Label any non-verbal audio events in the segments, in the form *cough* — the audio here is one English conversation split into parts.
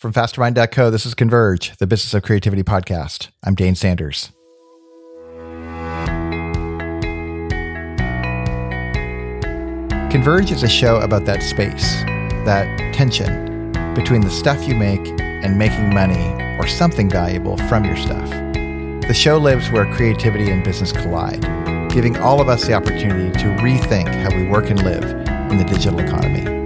From fastermind.co, this is Converge, the Business of Creativity podcast. I'm Dane Sanders. Converge is a show about that space, that tension between the stuff you make and making money or something valuable from your stuff. The show lives where creativity and business collide, giving all of us the opportunity to rethink how we work and live in the digital economy.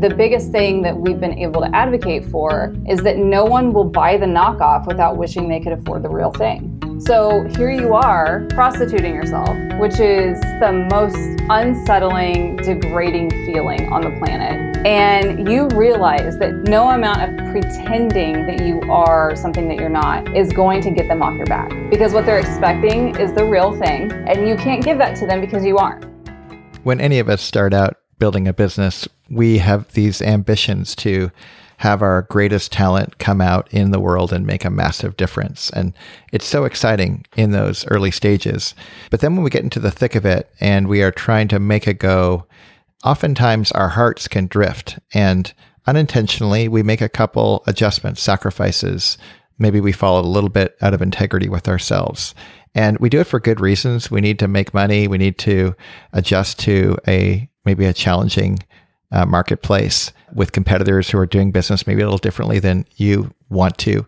The biggest thing that we've been able to advocate for is that no one will buy the knockoff without wishing they could afford the real thing. So here you are prostituting yourself, which is the most unsettling, degrading feeling on the planet. And you realize that no amount of pretending that you are something that you're not is going to get them off your back. Because what they're expecting is the real thing, and you can't give that to them because you aren't. When any of us start out building a business, we have these ambitions to have our greatest talent come out in the world and make a massive difference. And it's so exciting in those early stages. But then when we get into the thick of it and we are trying to make a go, oftentimes our hearts can drift and unintentionally we make a couple adjustments, sacrifices. Maybe we fall a little bit out of integrity with ourselves. And we do it for good reasons. We need to make money. We need to adjust to a maybe a challenging uh, marketplace with competitors who are doing business maybe a little differently than you want to.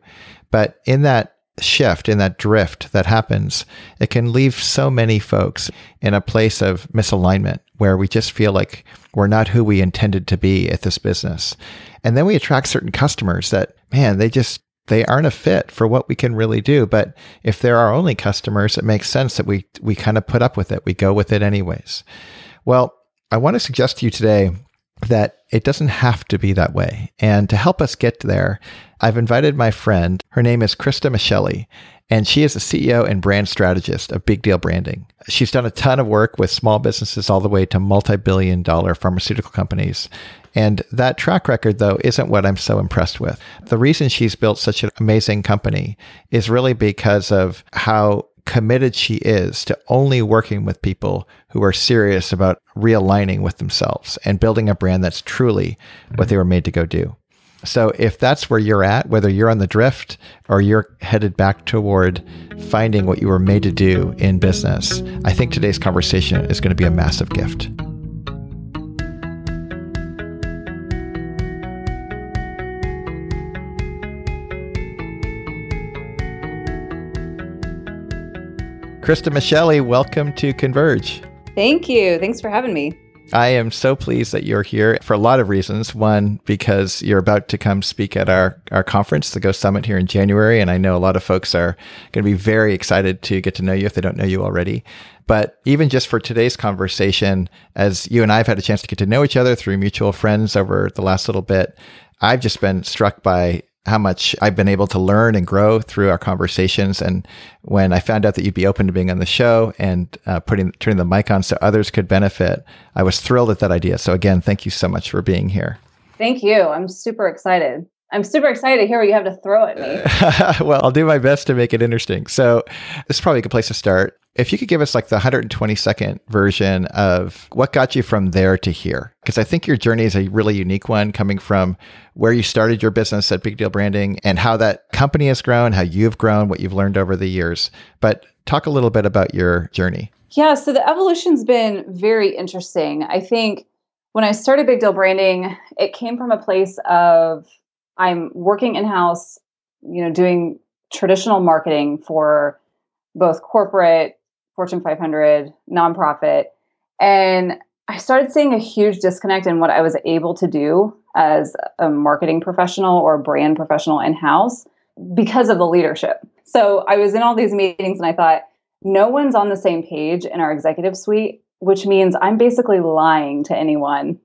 But in that shift, in that drift that happens, it can leave so many folks in a place of misalignment where we just feel like we're not who we intended to be at this business. And then we attract certain customers that, man, they just they aren't a fit for what we can really do. But if they're our only customers, it makes sense that we we kind of put up with it. We go with it anyways. Well, I want to suggest to you today that it doesn't have to be that way. And to help us get there, I've invited my friend. Her name is Krista Michelli, and she is the CEO and brand strategist of Big Deal Branding. She's done a ton of work with small businesses all the way to multi billion dollar pharmaceutical companies. And that track record, though, isn't what I'm so impressed with. The reason she's built such an amazing company is really because of how committed she is to only working with people who are serious about realigning with themselves and building a brand that's truly what they were made to go do. So if that's where you're at, whether you're on the drift or you're headed back toward finding what you were made to do in business, I think today's conversation is going to be a massive gift. Krista Michelli, welcome to Converge. Thank you. Thanks for having me. I am so pleased that you're here for a lot of reasons. One, because you're about to come speak at our, our conference, the Go Summit here in January. And I know a lot of folks are going to be very excited to get to know you if they don't know you already. But even just for today's conversation, as you and I have had a chance to get to know each other through mutual friends over the last little bit, I've just been struck by how much I've been able to learn and grow through our conversations. And when I found out that you'd be open to being on the show and uh, putting turning the mic on so others could benefit, I was thrilled at that idea. So again, thank you so much for being here. Thank you. I'm super excited. I'm super excited to hear what you have to throw at me. *laughs* well, I'll do my best to make it interesting. So, this is probably a good place to start. If you could give us like the 120 second version of what got you from there to here, because I think your journey is a really unique one coming from where you started your business at Big Deal Branding and how that company has grown, how you've grown, what you've learned over the years. But talk a little bit about your journey. Yeah, so the evolution's been very interesting. I think when I started Big Deal Branding, it came from a place of I'm working in house, you know, doing traditional marketing for both corporate, Fortune 500, nonprofit. And I started seeing a huge disconnect in what I was able to do as a marketing professional or brand professional in house because of the leadership. So I was in all these meetings and I thought, no one's on the same page in our executive suite, which means I'm basically lying to anyone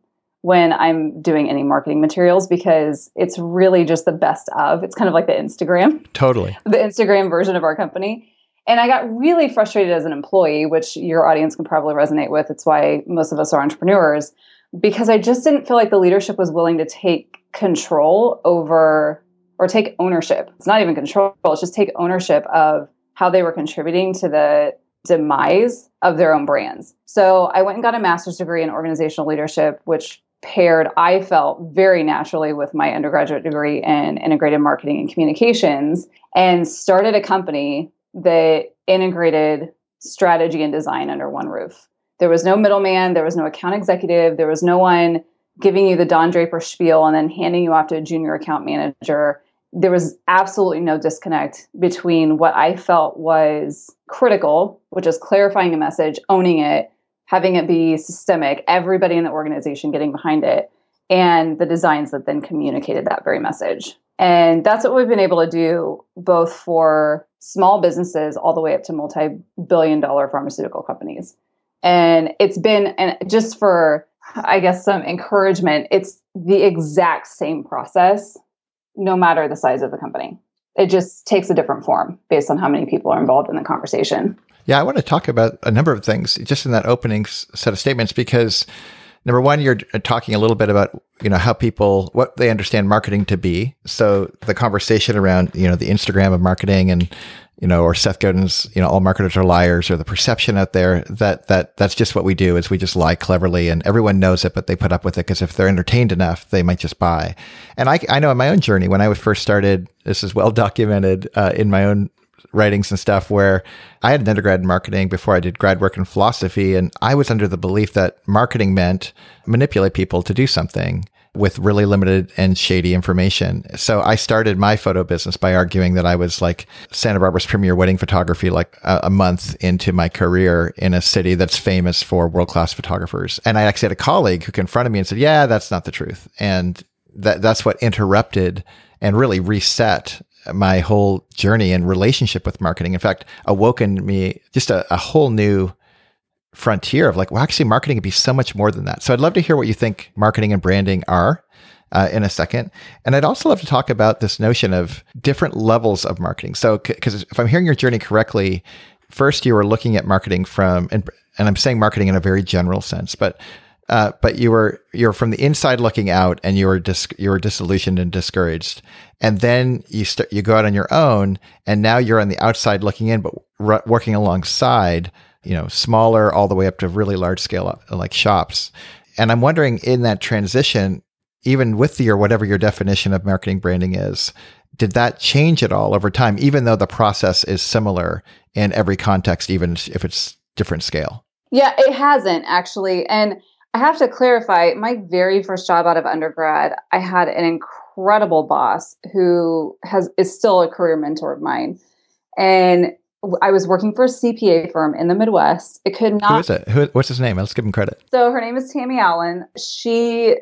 when I'm doing any marketing materials because it's really just the best of. It's kind of like the Instagram. Totally. *laughs* The Instagram version of our company. And I got really frustrated as an employee, which your audience can probably resonate with. It's why most of us are entrepreneurs, because I just didn't feel like the leadership was willing to take control over or take ownership. It's not even control, it's just take ownership of how they were contributing to the demise of their own brands. So I went and got a master's degree in organizational leadership, which paired, I felt very naturally with my undergraduate degree in integrated marketing and communications and started a company that integrated strategy and design under one roof. There was no middleman, there was no account executive, there was no one giving you the Don Draper spiel and then handing you off to a junior account manager. There was absolutely no disconnect between what I felt was critical, which is clarifying a message, owning it, having it be systemic, everybody in the organization getting behind it, and the designs that then communicated that very message. And that's what we've been able to do both for small businesses all the way up to multi billion dollar pharmaceutical companies. And it's been, and just for, I guess, some encouragement, it's the exact same process, no matter the size of the company. It just takes a different form based on how many people are involved in the conversation. Yeah, I want to talk about a number of things just in that opening set of statements because number one, you're talking a little bit about you know how people what they understand marketing to be. So the conversation around you know the Instagram of marketing and you know, or Seth Godin's, you know, all marketers are liars, or the perception out there that that that's just what we do is we just lie cleverly, and everyone knows it, but they put up with it because if they're entertained enough, they might just buy. And I, I know in my own journey when I was first started, this is well documented uh, in my own writings and stuff where I had an undergrad in marketing before I did grad work in philosophy. And I was under the belief that marketing meant manipulate people to do something with really limited and shady information. So I started my photo business by arguing that I was like Santa Barbara's premier wedding photography, like a, a month into my career in a city that's famous for world class photographers. And I actually had a colleague who confronted me and said, yeah, that's not the truth. And that, that's what interrupted and really reset my whole journey and relationship with marketing. In fact, awoken me just a, a whole new frontier of like, well, actually, marketing could be so much more than that. So I'd love to hear what you think marketing and branding are. Uh, in a second. And I'd also love to talk about this notion of different levels of marketing. So, because if I'm hearing your journey correctly, first you were looking at marketing from, and, and I'm saying marketing in a very general sense, but uh, but you were you're from the inside looking out, and you were dis- you were disillusioned and discouraged. And then you you go out on your own, and now you're on the outside looking in, but r- working alongside you know smaller all the way up to really large scale uh, like shops. And I'm wondering in that transition, even with your whatever your definition of marketing branding is, did that change at all over time? Even though the process is similar in every context, even if it's different scale. Yeah, it hasn't actually, and I have to clarify my very first job out of undergrad, I had an incredible boss who has is still a career mentor of mine. And I was working for a CPA firm in the Midwest. It could not Who is it? Who, what's his name? Let's give him credit. So her name is Tammy Allen. She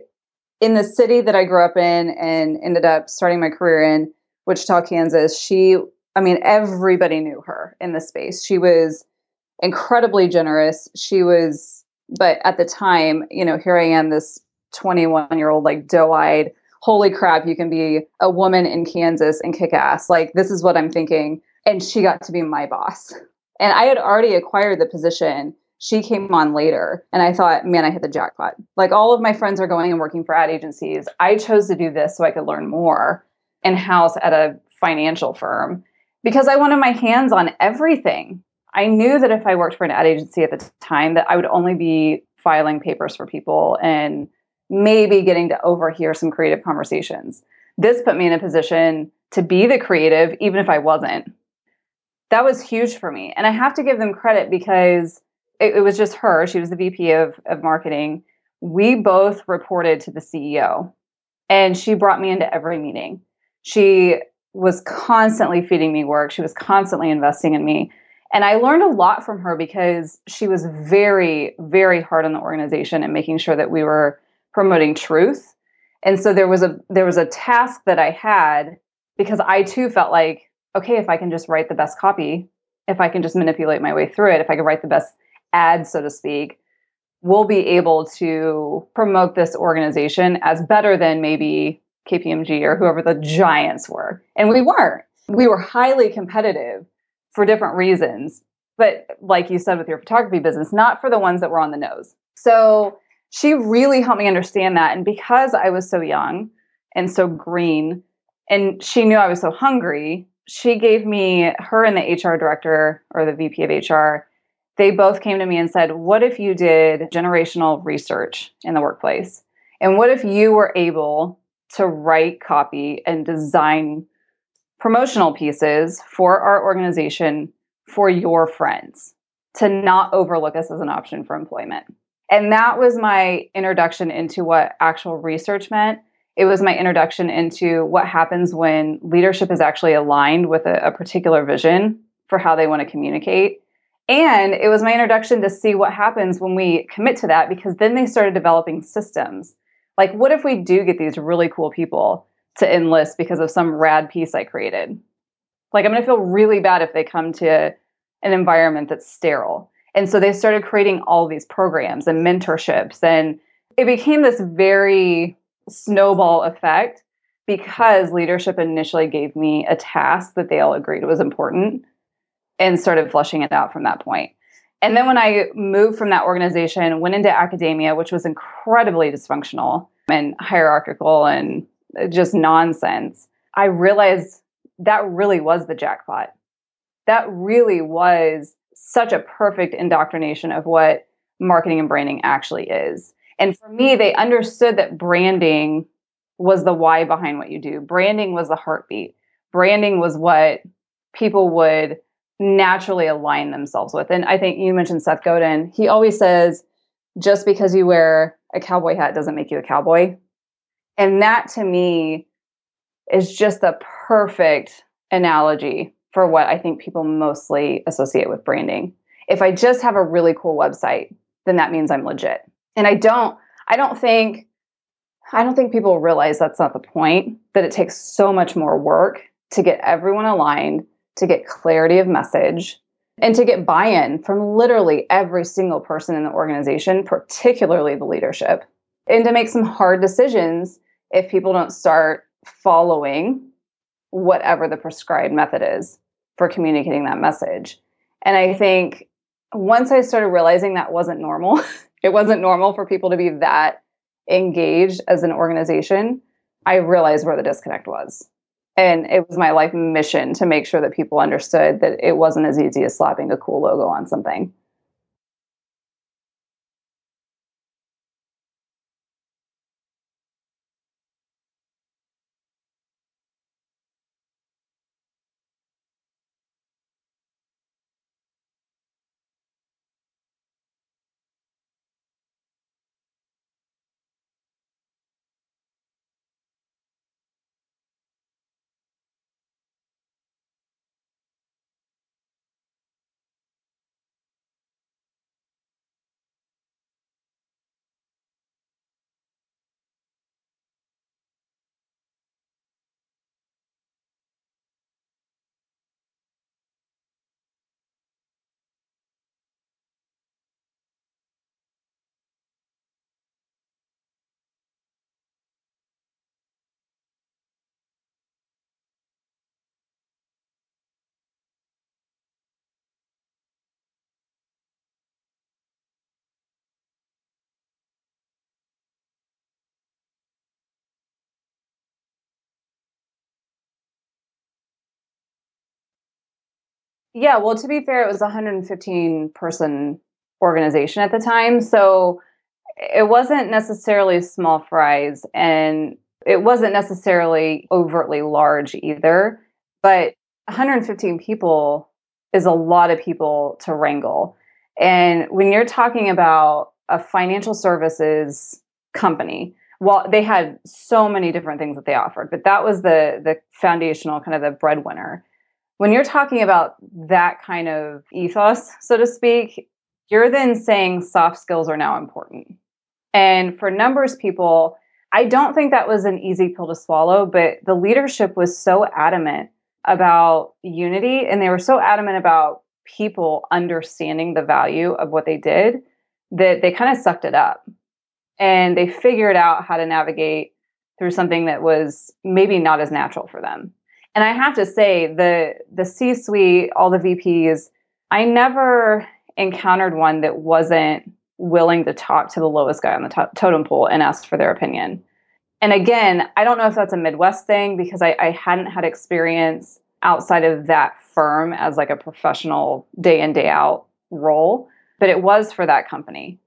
in the city that I grew up in and ended up starting my career in, Wichita, Kansas, she I mean, everybody knew her in the space. She was incredibly generous. She was but at the time, you know, here I am, this 21 year old, like doe eyed, holy crap, you can be a woman in Kansas and kick ass. Like, this is what I'm thinking. And she got to be my boss. And I had already acquired the position. She came on later. And I thought, man, I hit the jackpot. Like, all of my friends are going and working for ad agencies. I chose to do this so I could learn more in house at a financial firm because I wanted my hands on everything. I knew that if I worked for an ad agency at the time that I would only be filing papers for people and maybe getting to overhear some creative conversations. This put me in a position to be the creative even if I wasn't. That was huge for me. And I have to give them credit because it, it was just her. She was the VP of, of marketing. We both reported to the CEO and she brought me into every meeting. She was constantly feeding me work. She was constantly investing in me. And I learned a lot from her because she was very, very hard on the organization and making sure that we were promoting truth. And so there was a there was a task that I had because I too felt like, okay, if I can just write the best copy, if I can just manipulate my way through it, if I can write the best ad, so to speak, we'll be able to promote this organization as better than maybe KPMG or whoever the giants were. And we weren't. We were highly competitive for different reasons. But like you said with your photography business, not for the ones that were on the nose. So she really helped me understand that. And because I was so young and so green, and she knew I was so hungry, she gave me her and the HR director or the VP of HR. They both came to me and said, What if you did generational research in the workplace? And what if you were able to write copy and design promotional pieces for our organization for your friends to not overlook us as an option for employment? And that was my introduction into what actual research meant. It was my introduction into what happens when leadership is actually aligned with a, a particular vision for how they want to communicate. And it was my introduction to see what happens when we commit to that because then they started developing systems. Like, what if we do get these really cool people to enlist because of some rad piece I created? Like, I'm going to feel really bad if they come to an environment that's sterile. And so they started creating all these programs and mentorships. And it became this very snowball effect because leadership initially gave me a task that they all agreed was important and started flushing it out from that point. And then when I moved from that organization, went into academia, which was incredibly dysfunctional and hierarchical and just nonsense, I realized that really was the jackpot. That really was such a perfect indoctrination of what marketing and branding actually is. And for me, they understood that branding was the why behind what you do. Branding was the heartbeat. Branding was what people would naturally align themselves with. And I think you mentioned Seth Godin. He always says, just because you wear a cowboy hat doesn't make you a cowboy. And that to me is just the perfect analogy for what I think people mostly associate with branding. If I just have a really cool website, then that means I'm legit. And I don't I don't think I don't think people realize that's not the point, that it takes so much more work to get everyone aligned, to get clarity of message, and to get buy-in from literally every single person in the organization, particularly the leadership. And to make some hard decisions if people don't start following whatever the prescribed method is for communicating that message. And I think once I started realizing that wasn't normal, *laughs* it wasn't normal for people to be that engaged as an organization, I realized where the disconnect was. And it was my life mission to make sure that people understood that it wasn't as easy as slapping a cool logo on something. Yeah, well, to be fair, it was a 115 person organization at the time. So it wasn't necessarily small fries and it wasn't necessarily overtly large either. But 115 people is a lot of people to wrangle. And when you're talking about a financial services company, well, they had so many different things that they offered, but that was the the foundational kind of the breadwinner when you're talking about that kind of ethos, so to speak, you're then saying soft skills are now important. And for numbers people, I don't think that was an easy pill to swallow, but the leadership was so adamant about unity and they were so adamant about people understanding the value of what they did that they kind of sucked it up and they figured out how to navigate through something that was maybe not as natural for them. And I have to say, the the C suite, all the VPs, I never encountered one that wasn't willing to talk to the lowest guy on the totem pole and ask for their opinion. And again, I don't know if that's a Midwest thing because I, I hadn't had experience outside of that firm as like a professional day in day out role, but it was for that company.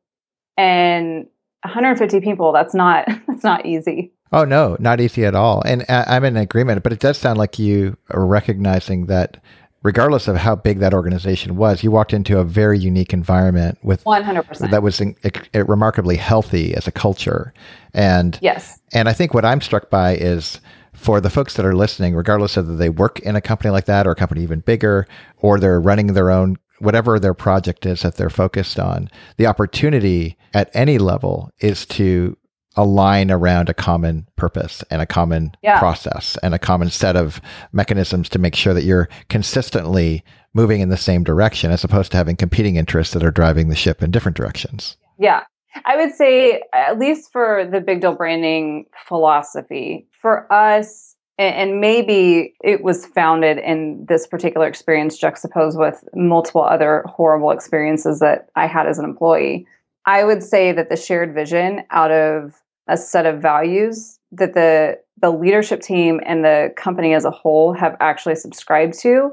And 150 people, that's not *laughs* that's not easy. Oh, no, not easy at all. And I'm in agreement, but it does sound like you are recognizing that regardless of how big that organization was, you walked into a very unique environment with 100% that was in, remarkably healthy as a culture. And yes. And I think what I'm struck by is for the folks that are listening, regardless of whether they work in a company like that or a company even bigger, or they're running their own whatever their project is that they're focused on, the opportunity at any level is to align around a common purpose and a common yeah. process and a common set of mechanisms to make sure that you're consistently moving in the same direction as opposed to having competing interests that are driving the ship in different directions. Yeah. I would say, at least for the big deal branding philosophy, for us, and maybe it was founded in this particular experience juxtaposed with multiple other horrible experiences that I had as an employee. I would say that the shared vision out of a set of values that the the leadership team and the company as a whole have actually subscribed to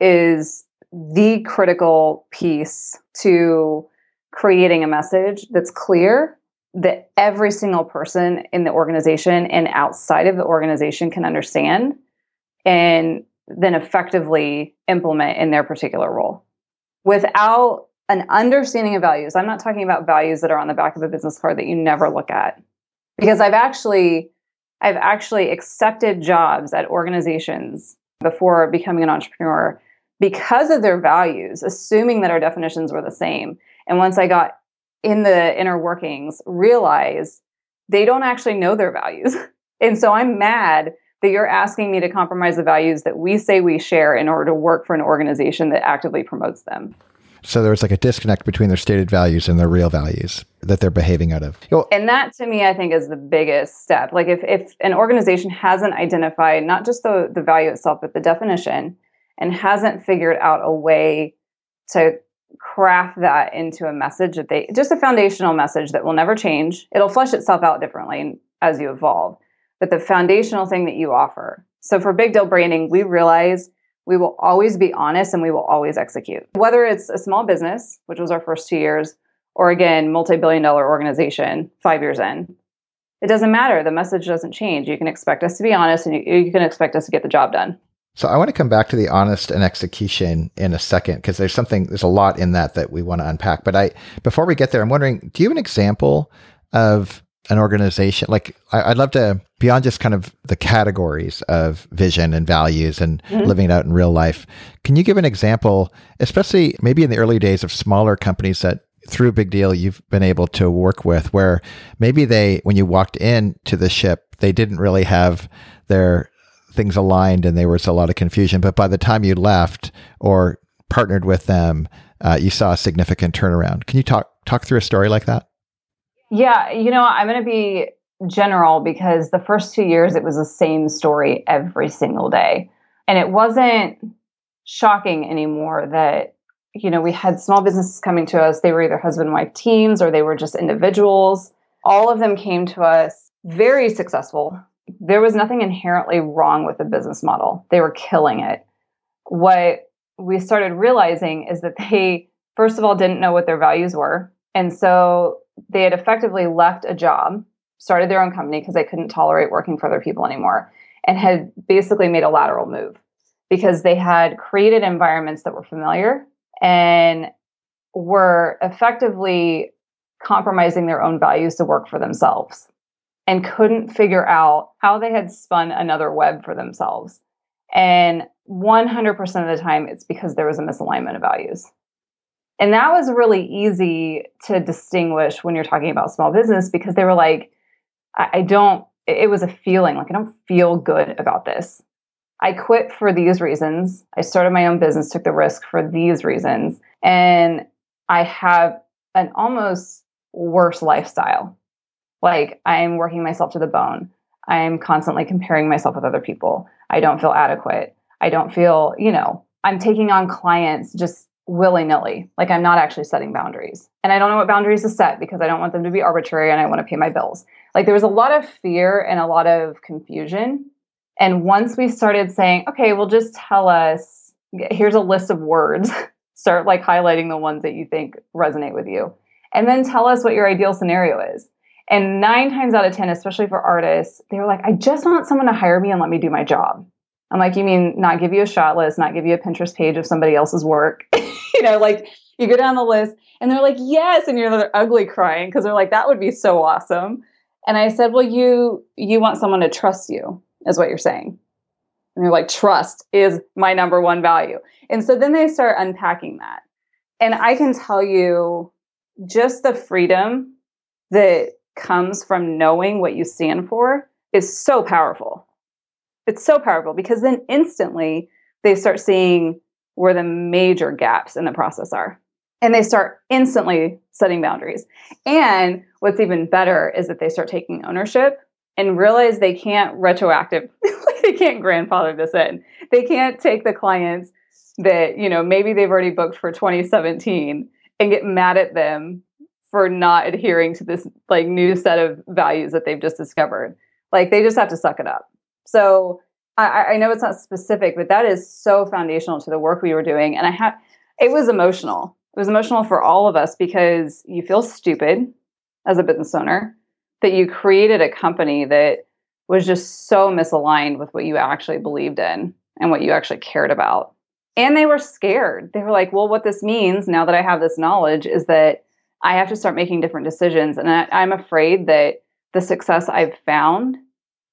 is the critical piece to creating a message that's clear that every single person in the organization and outside of the organization can understand and then effectively implement in their particular role. Without an understanding of values, I'm not talking about values that are on the back of a business card that you never look at because I've actually I've actually accepted jobs at organizations before becoming an entrepreneur because of their values, assuming that our definitions were the same. And once I got in the inner workings, realized they don't actually know their values. *laughs* and so I'm mad that you're asking me to compromise the values that we say we share in order to work for an organization that actively promotes them. So there's like a disconnect between their stated values and their real values that they're behaving out of. and that to me, I think is the biggest step. Like if, if an organization hasn't identified not just the, the value itself, but the definition and hasn't figured out a way to craft that into a message that they just a foundational message that will never change. It'll flesh itself out differently as you evolve. But the foundational thing that you offer. So for big deal branding, we realize we will always be honest and we will always execute. Whether it's a small business, which was our first two years, or again, multi billion dollar organization five years in, it doesn't matter. The message doesn't change. You can expect us to be honest and you, you can expect us to get the job done. So I want to come back to the honest and execution in a second because there's something there's a lot in that that we want to unpack. But I before we get there, I'm wondering, do you have an example of an organization like I, would love to beyond just kind of the categories of vision and values and mm-hmm. living it out in real life can you give an example especially maybe in the early days of smaller companies that through big deal you've been able to work with where maybe they when you walked in to the ship they didn't really have their things aligned and there was a lot of confusion but by the time you left or partnered with them uh, you saw a significant turnaround can you talk talk through a story like that yeah, you know, I'm going to be general because the first two years it was the same story every single day. And it wasn't shocking anymore that, you know, we had small businesses coming to us. They were either husband and wife teams or they were just individuals. All of them came to us very successful. There was nothing inherently wrong with the business model, they were killing it. What we started realizing is that they, first of all, didn't know what their values were. And so they had effectively left a job, started their own company because they couldn't tolerate working for other people anymore, and had basically made a lateral move because they had created environments that were familiar and were effectively compromising their own values to work for themselves and couldn't figure out how they had spun another web for themselves. And 100% of the time, it's because there was a misalignment of values. And that was really easy to distinguish when you're talking about small business because they were like, I, I don't, it was a feeling like, I don't feel good about this. I quit for these reasons. I started my own business, took the risk for these reasons. And I have an almost worse lifestyle. Like I'm working myself to the bone. I'm constantly comparing myself with other people. I don't feel adequate. I don't feel, you know, I'm taking on clients just willy nilly. Like I'm not actually setting boundaries. And I don't know what boundaries to set because I don't want them to be arbitrary and I want to pay my bills. Like there was a lot of fear and a lot of confusion. And once we started saying, okay, well, just tell us, here's a list of words, *laughs* start like highlighting the ones that you think resonate with you. And then tell us what your ideal scenario is. And nine times out of 10, especially for artists, they were like, I just want someone to hire me and let me do my job. I'm like, you mean not give you a shot list, not give you a Pinterest page of somebody else's work? *laughs* you know, like you go down the list and they're like, yes. And you're ugly crying because they're like, that would be so awesome. And I said, well, you you want someone to trust you, is what you're saying. And they're like, trust is my number one value. And so then they start unpacking that. And I can tell you just the freedom that comes from knowing what you stand for is so powerful. It's so powerful because then instantly they start seeing where the major gaps in the process are. And they start instantly setting boundaries. And what's even better is that they start taking ownership and realize they can't retroactive, *laughs* they can't grandfather this in. They can't take the clients that, you know, maybe they've already booked for 2017 and get mad at them for not adhering to this like new set of values that they've just discovered. Like they just have to suck it up. So I, I know it's not specific, but that is so foundational to the work we were doing. And I had it was emotional. It was emotional for all of us because you feel stupid as a business owner that you created a company that was just so misaligned with what you actually believed in and what you actually cared about. And they were scared. They were like, well, what this means now that I have this knowledge is that I have to start making different decisions. And I, I'm afraid that the success I've found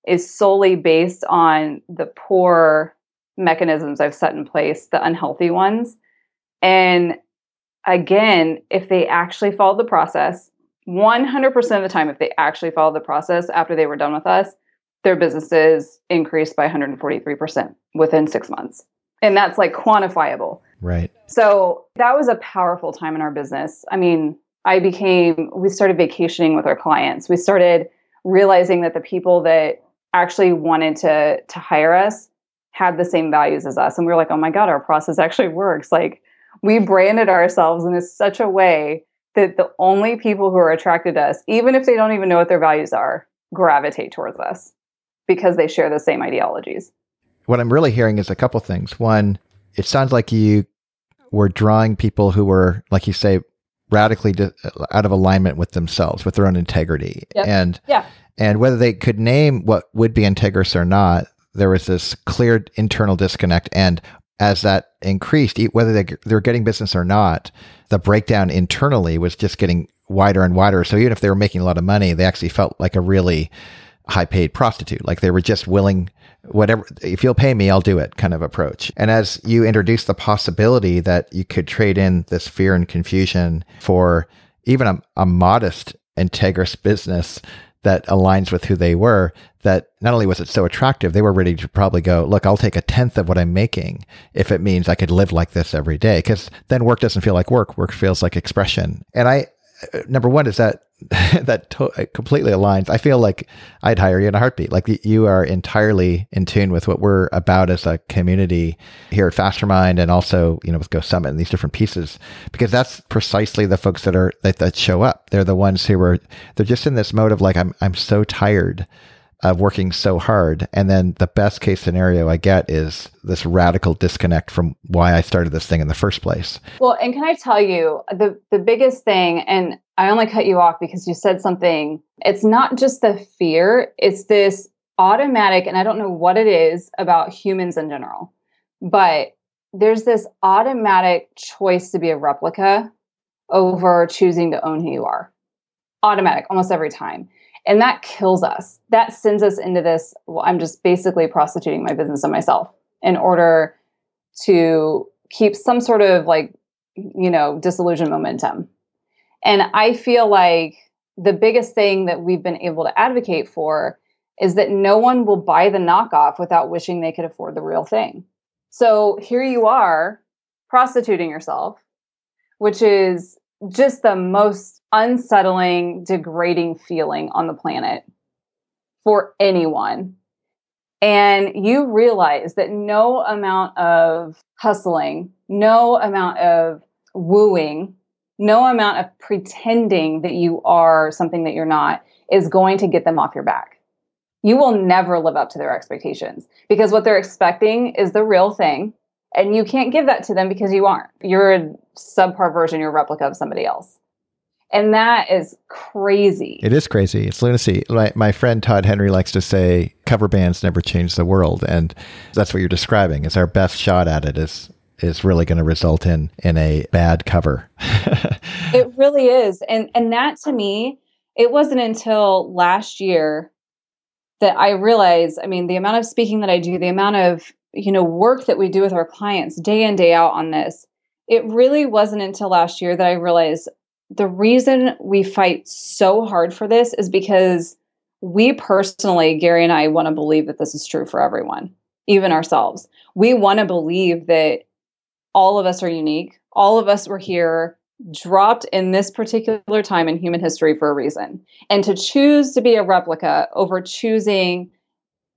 is solely based on the poor mechanisms I've set in place, the unhealthy ones. And again, if they actually followed the process, 100% of the time, if they actually followed the process after they were done with us, their businesses increased by 143% within six months. And that's like quantifiable. Right. So that was a powerful time in our business. I mean, I became, we started vacationing with our clients. We started realizing that the people that actually wanted to to hire us had the same values as us. And we were like oh my god our process actually works. Like we branded ourselves in such a way that the only people who are attracted to us even if they don't even know what their values are gravitate towards us because they share the same ideologies. What i'm really hearing is a couple things. One it sounds like you were drawing people who were like you say radically di- uh, out of alignment with themselves with their own integrity. Yep. and yeah and whether they could name what would be integrous or not, there was this clear internal disconnect. And as that increased, whether they, they were getting business or not, the breakdown internally was just getting wider and wider. So even if they were making a lot of money, they actually felt like a really high paid prostitute. Like they were just willing, whatever, if you'll pay me, I'll do it kind of approach. And as you introduce the possibility that you could trade in this fear and confusion for even a, a modest, integrous business that aligns with who they were that not only was it so attractive they were ready to probably go look i'll take a tenth of what i'm making if it means i could live like this every day. Because then work doesn't feel like work. Work feels like expression. And i uh, number one is that *laughs* that to- uh, completely aligns. I feel like I'd hire you in a heartbeat. Like you are entirely in tune with what we're about as a community here at Fastermind, and also you know with Go Summit and these different pieces, because that's precisely the folks that are that, that show up. They're the ones who are they're just in this mode of like I'm I'm so tired of working so hard. And then the best case scenario I get is this radical disconnect from why I started this thing in the first place. Well, and can I tell you the the biggest thing and I only cut you off because you said something. It's not just the fear, it's this automatic and I don't know what it is about humans in general. But there's this automatic choice to be a replica over choosing to own who you are. Automatic almost every time. And that kills us. That sends us into this well, I'm just basically prostituting my business and myself in order to keep some sort of like, you know, disillusion momentum. And I feel like the biggest thing that we've been able to advocate for is that no one will buy the knockoff without wishing they could afford the real thing. So here you are prostituting yourself, which is just the most unsettling, degrading feeling on the planet for anyone. And you realize that no amount of hustling, no amount of wooing, no amount of pretending that you are something that you're not is going to get them off your back. You will never live up to their expectations because what they're expecting is the real thing. And you can't give that to them because you aren't. You're a subpar version, you're a replica of somebody else. And that is crazy. It is crazy. It's lunacy. My, my friend Todd Henry likes to say cover bands never change the world. And that's what you're describing It's our best shot at it is is really going to result in in a bad cover. *laughs* it really is. And and that to me, it wasn't until last year that I realized, I mean, the amount of speaking that I do, the amount of, you know, work that we do with our clients day in day out on this. It really wasn't until last year that I realized the reason we fight so hard for this is because we personally, Gary and I, want to believe that this is true for everyone, even ourselves. We want to believe that all of us are unique. All of us were here, dropped in this particular time in human history for a reason. And to choose to be a replica over choosing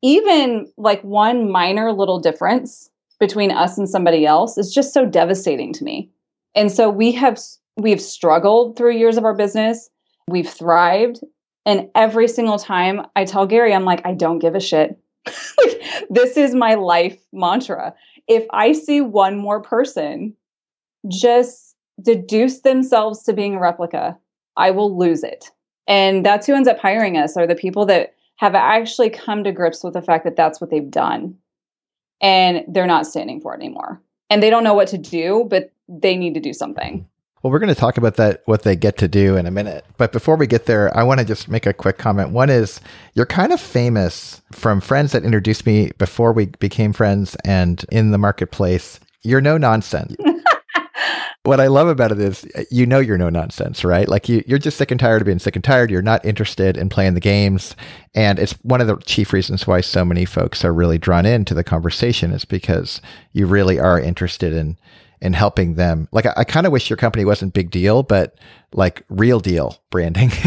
even like one minor little difference between us and somebody else is just so devastating to me. And so we have we've struggled through years of our business. We've thrived. And every single time I tell Gary, I'm like, I don't give a shit. *laughs* this is my life mantra. If I see one more person just deduce themselves to being a replica, I will lose it. And that's who ends up hiring us are the people that have actually come to grips with the fact that that's what they've done and they're not standing for it anymore. And they don't know what to do, but they need to do something. Well, we're going to talk about that, what they get to do in a minute. But before we get there, I want to just make a quick comment. One is you're kind of famous from friends that introduced me before we became friends and in the marketplace. You're no nonsense. *laughs* what I love about it is uh, you know you're no nonsense, right? Like you, you're just sick and tired of being sick and tired. You're not interested in playing the games. And it's one of the chief reasons why so many folks are really drawn into the conversation is because you really are interested in and helping them. Like, I, I kind of wish your company wasn't big deal, but like real deal branding. *laughs*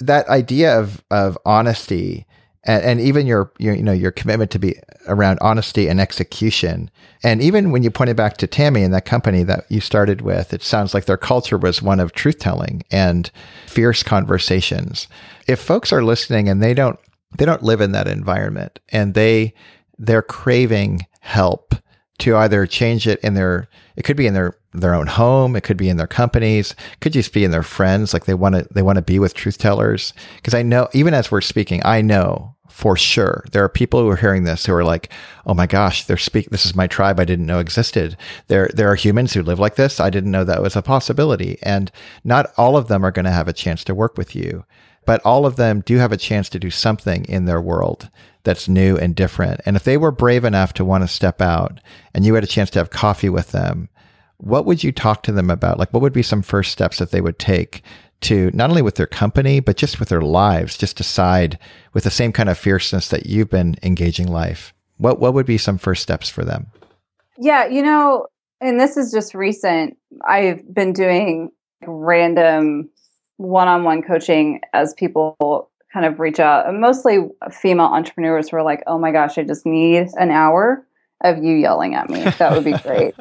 that idea of of honesty and, and even your, your you know your commitment to be around honesty and execution and even when you pointed back to tammy and that company that you started with it sounds like their culture was one of truth telling and fierce conversations if folks are listening and they don't they don't live in that environment and they they're craving help to either change it in their it could be in their their own home it could be in their companies could just be in their friends like they want to they want to be with truth tellers. Because i know even as we're speaking i know for sure there are people who are hearing this who are like oh my gosh they're speak this is my tribe i didn't know existed. There there are humans who live like this. I didn't know that was a possibility. And not all of them are going to have a chance to work with you but all of them do have a chance to do something in their world that's new and different. And if they were brave enough to want to step out and you had a chance to have coffee with them, what would you talk to them about? Like, what would be some first steps that they would take to not only with their company, but just with their lives, just decide with the same kind of fierceness that you've been engaging life? What, what would be some first steps for them? Yeah, you know, and this is just recent. I've been doing random one-on-one coaching as people kind of reach out. Mostly female entrepreneurs who are like oh my gosh i just need an hour of you yelling at me. That would be *laughs* great.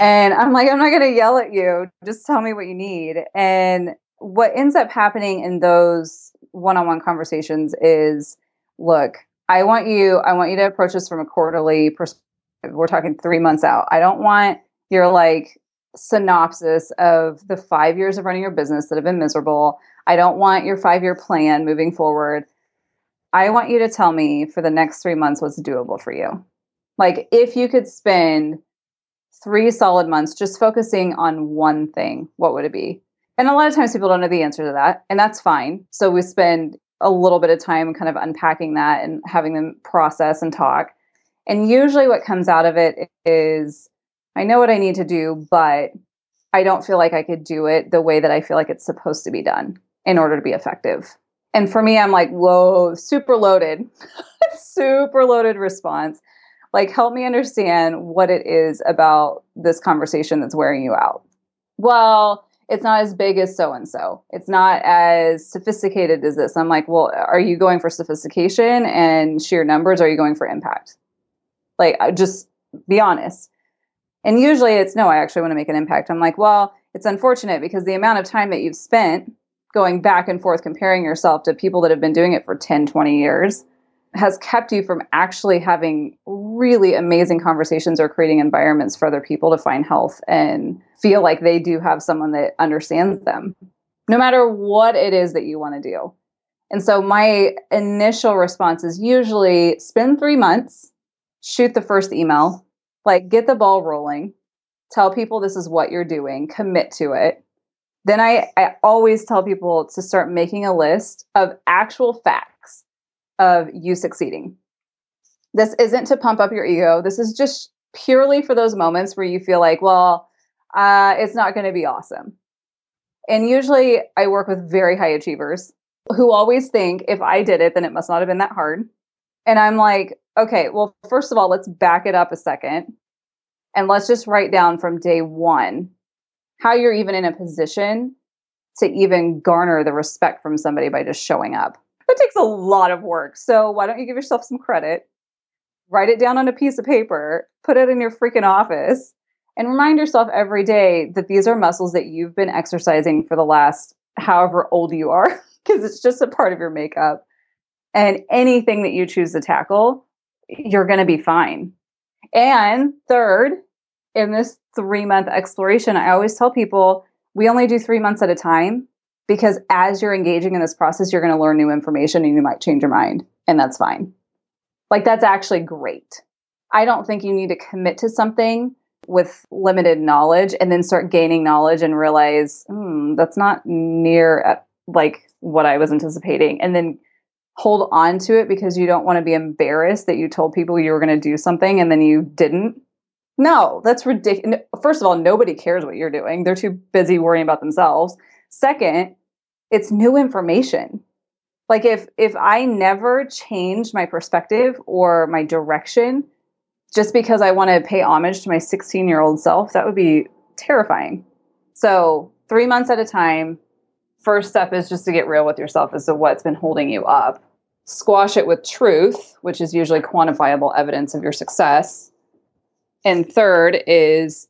And i'm like i'm not going to yell at you. Just tell me what you need. And what ends up happening in those one-on-one conversations is look i want you i want you to approach this from a quarterly perspective. We're talking three months out. I don't want your like synopsis of the five years of running your business that have been miserable. I don't want your five year plan moving forward. I want you to tell me for the next three months what's doable for you. Like, if you could spend three solid months just focusing on one thing, what would it be? And a lot of times people don't know the answer to that, and that's fine. So we spend a little bit of time kind of unpacking that and having them process and talk. And usually what comes out of it is I know what I need to do, but I don't feel like I could do it the way that I feel like it's supposed to be done in order to be effective. And for me, I'm like, whoa, super loaded, *laughs* super loaded response. Like, help me understand what it is about this conversation that's wearing you out. Well, it's not as big as so and so. It's not as sophisticated as this. I'm like, well, are you going for sophistication and sheer numbers? Are you going for impact? Like, just be honest. And usually it's no, I actually want to make an impact. I'm like, well, it's unfortunate because the amount of time that you've spent going back and forth comparing yourself to people that have been doing it for 10, 20 years, has kept you from actually having really amazing conversations or creating environments for other people to find health and feel like they do have someone that understands them, no matter what it is that you want to do. And so my initial response is usually spend three months, shoot the first email, like get the ball rolling, tell people this is what you're doing, commit to it. Then I, I always tell people to start making a list of actual facts of you succeeding. This isn't to pump up your ego. This is just purely for those moments where you feel like, well, uh, it's not going to be awesome. And usually I work with very high achievers who always think if I did it, then it must not have been that hard. And I'm like, okay, well, first of all, let's back it up a second and let's just write down from day one how you're even in a position to even garner the respect from somebody by just showing up. That takes a lot of work. So why don't you give yourself some credit? Write it down on a piece of paper, put it in your freaking office, and remind yourself every day that these are muscles that you've been exercising for the last however old you are, *laughs* because it's just a part of your makeup. And anything that you choose to tackle, you're going to be fine. And third, in this three month exploration, I always tell people we only do three months at a time because as you're engaging in this process, you're going to learn new information and you might change your mind, and that's fine. Like, that's actually great. I don't think you need to commit to something with limited knowledge and then start gaining knowledge and realize, hmm, that's not near at, like what I was anticipating. And then hold on to it because you don't want to be embarrassed that you told people you were going to do something and then you didn't. No, that's ridiculous. First of all, nobody cares what you're doing. They're too busy worrying about themselves. Second, it's new information. Like if if I never change my perspective or my direction just because I want to pay homage to my 16-year-old self, that would be terrifying. So, 3 months at a time, first step is just to get real with yourself as to what's been holding you up. Squash it with truth, which is usually quantifiable evidence of your success. And third is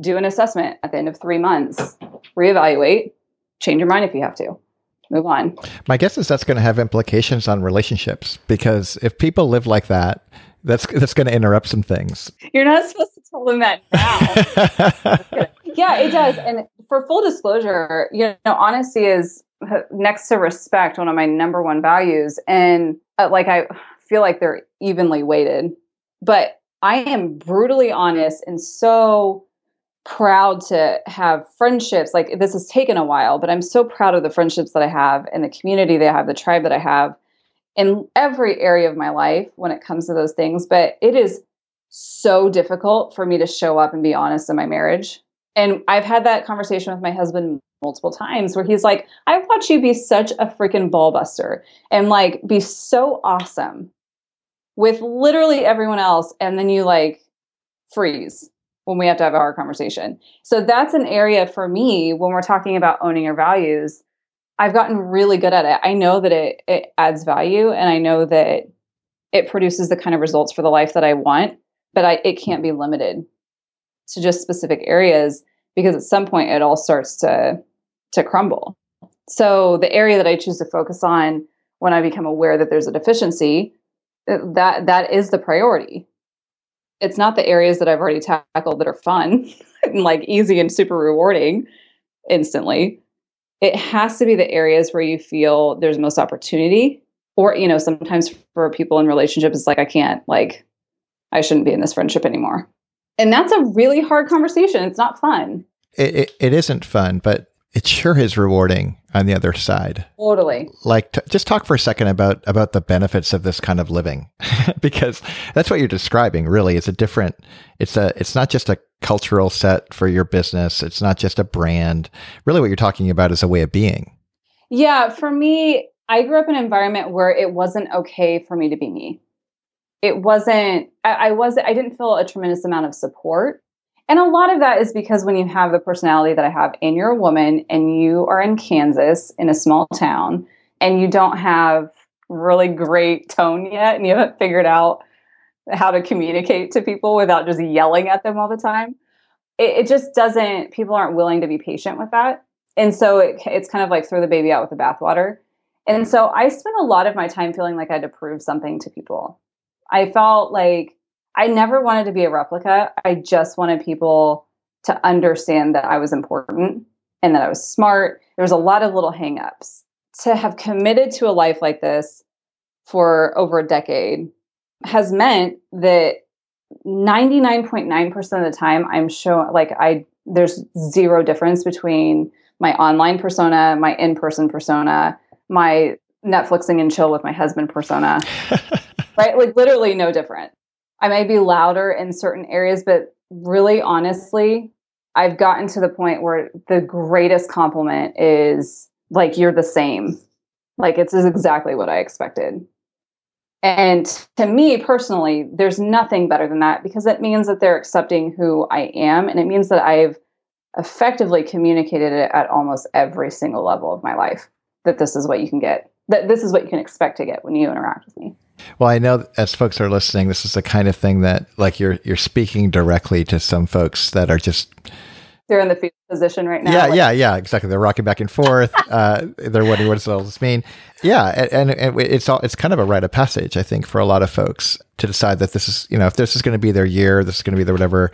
do an assessment at the end of three months, reevaluate, change your mind if you have to move on. My guess is that's going to have implications on relationships because if people live like that that's that's going to interrupt some things. You're not supposed to tell them that now. *laughs* Yeah it does. And for full disclosure you know honesty is next to respect one of my number one values and uh, like i feel like they're evenly weighted but i am brutally honest and so proud to have friendships. Like this has taken a while, but I'm so proud of the friendships that I have and the community I have, the tribe that I have in every area of my life when it comes to those things. But it is so difficult for me to show up and be honest in my marriage. And I've had that conversation with my husband multiple times where he's like, I watch you be such a freaking ball buster and like be so awesome with literally everyone else. And then you like freeze when we have to have a hard conversation. So that's an area for me when we're talking about owning your values. I've gotten really good at it. I know that it, it adds value and I know that it produces the kind of results for the life that I want, but I, it can't be limited to just specific areas because at some point it all starts to to crumble. So the area that I choose to focus on when I become aware that there's a deficiency, that that is the priority it's not the areas that I've already tackled that are fun *laughs* and like easy and super rewarding instantly. It has to be the areas where you feel there's most opportunity. Or, you know, sometimes for people in relationships, it's like, I can't, like, I shouldn't be in this friendship anymore. And that's a really hard conversation. It's not fun. It, it, it isn't fun, but it sure is rewarding on the other side. Totally. Like, t- just talk for a second about about the benefits of this kind of living, *laughs* because that's what you're describing. Really, it's a different. It's a. It's not just a cultural set for your business. It's not just a brand. Really, what you're talking about is a way of being. Yeah, for me, I grew up in an environment where it wasn't okay for me to be me. It wasn't. I, I wasn't. I didn't feel a tremendous amount of support and a lot of that is because when you have the personality that I have, and you're a woman and you are in Kansas in a small town, and you don't have really great tone yet, and you haven't figured out how to communicate to people without just yelling at them all the time, it, it just doesn't, people aren't willing to be patient with that. And so it, it's kind of like throw the baby out with the bathwater. And so I spent a lot of my time feeling like I had to prove something to people. I felt like I never wanted to be a replica. I just wanted people to understand that I was important and that I was smart. There was a lot of little hangups. To have committed to a life like this for over a decade has meant that 99.9% of the time I'm showing like I there's zero difference between my online persona, my in-person persona, my Netflixing and chill with my husband persona. *laughs* right? Like literally no different. I may be louder in certain areas, but really honestly, I've gotten to the point where the greatest compliment is like you're the same. Like it's exactly what I expected. And to me personally, there's nothing better than that because it means that they're accepting who I am. And it means that I've effectively communicated it at almost every single level of my life that this is what you can get, that this is what you can expect to get when you interact with me. Well, I know as folks are listening, this is the kind of thing that like you're you're speaking directly to some folks that are just they're in the position right now. Yeah, like, yeah, yeah, exactly. They're rocking back and forth. *laughs* uh, they're wondering what does all this mean. Yeah, and, and it's all it's kind of a rite of passage, I think, for a lot of folks to decide that this is you know if this is going to be their year, this is going to be their whatever.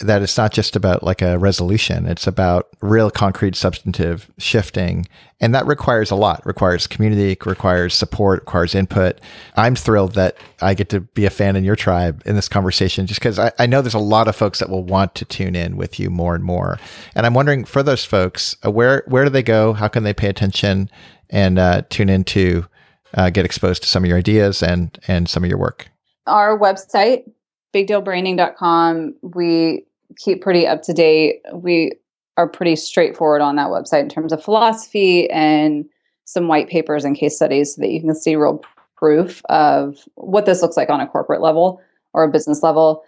That it's not just about like a resolution; it's about real, concrete, substantive shifting, and that requires a lot. It requires community, requires support, requires input. I'm thrilled that I get to be a fan in your tribe in this conversation, just because I, I know there's a lot of folks that will want to tune in with you more and more, and I'm wondering for those folks, uh, where where do they go? How can they pay attention and uh, tune in to uh, get exposed to some of your ideas and and some of your work? Our website, bigdealbranding.com, we keep pretty up to date. We are pretty straightforward on that website in terms of philosophy and some white papers and case studies so that you can see real proof of what this looks like on a corporate level or a business level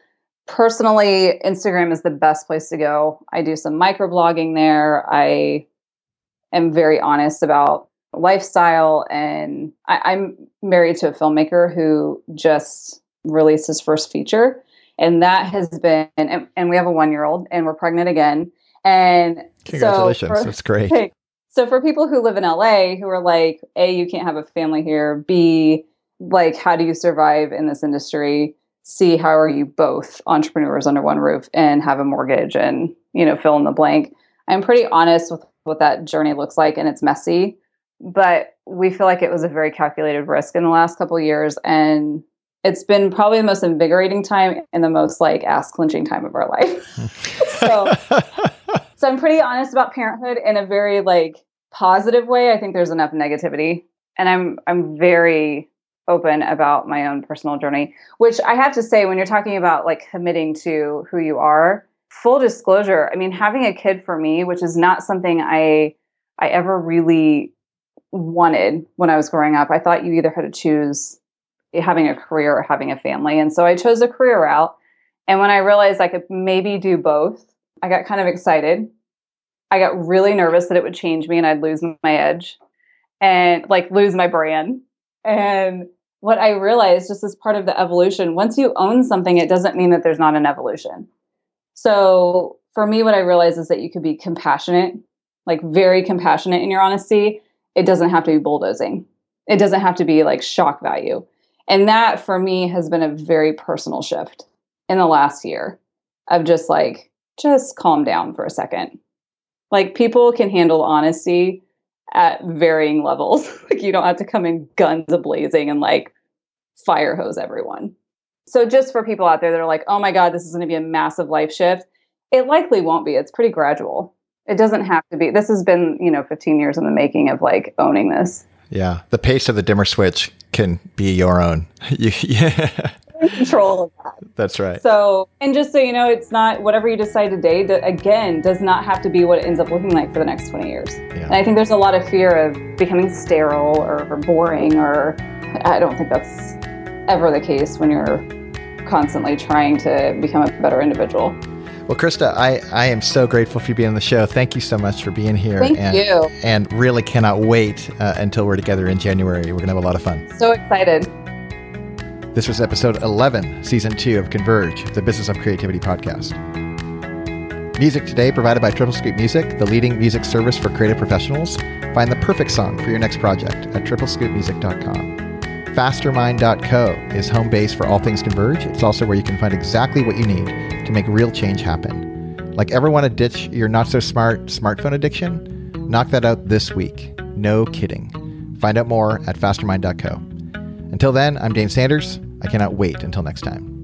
personally, Instagram is the best place to go. I do some microblogging there. I am very honest about lifestyle, and I, am married to a filmmaker who just released his first feature, and that has been. And, and we have a one-year-old, and we're pregnant again. And congratulations, so for, that's great. *laughs* So for people who live in LA who are like, a, you can't have a family here. B, like, how do you survive in this industry? See how are you both entrepreneurs under one roof and have a mortgage and you know fill in the blank. I'm pretty honest with what that journey looks like and it's messy but we feel like it was a very calculated risk in the last couple years and it's been probably the most invigorating time and the most like ass clenching time of our life. *laughs* So so i'm pretty honest about parenthood in a very like positive way. I think there's enough negativity and i'm i'm very open about my own personal journey, which I have to say, when you're talking about like committing to who you are, full disclosure, I mean, having a kid for me, which is not something I I ever really wanted when I was growing up. I thought you either had to choose having a career or having a family. And so I chose a career route. And when I realized I could maybe do both, I got kind of excited. I got really nervous that it would change me and I'd lose my edge and like lose my brand. And what I realized just as part of the evolution, once you own something, it doesn't mean that there's not an evolution. So for me, what I realized is that you could be compassionate, like very compassionate in your honesty. It doesn't have to be bulldozing. It doesn't have to be like shock value. And that for me has been a very personal shift in the last year of just like, just calm down for a second. Like people can handle honesty at varying levels. *laughs* like you don't have to come in guns a blazing and like fire hose everyone. So just for people out there that are like, oh my God, this is going to be a massive life shift, it likely won't be. It's pretty gradual. It doesn't have to be. This has been, you know, 15 years in the making of like owning this. Yeah. The pace of the dimmer switch can be your own. *laughs* yeah control of that. That's right. So, and just so you know, it's not whatever you decide today, that again, does not have to be what it ends up looking like for the next 20 years. Yeah. And I think there's a lot of fear of becoming sterile or, or boring, or I don't think that's ever the case when you're constantly trying to become a better individual. Well, Krista, I, I am so grateful for you being on the show. Thank you so much for being here. Thank and, you. And really cannot wait uh, until we're together in January. We're going to have a lot of fun. So excited. This was episode 11, season two of Converge, the Business of Creativity podcast. Music today provided by Triple Scoop Music, the leading music service for creative professionals. Find the perfect song for your next project at triplescoopmusic.com. Fastermind.co is home base for all things Converge. It's also where you can find exactly what you need to make real change happen. Like ever want to ditch your not so smart smartphone addiction? Knock that out this week. No kidding. Find out more at fastermind.co. Until then, I'm Dane Sanders. I cannot wait until next time.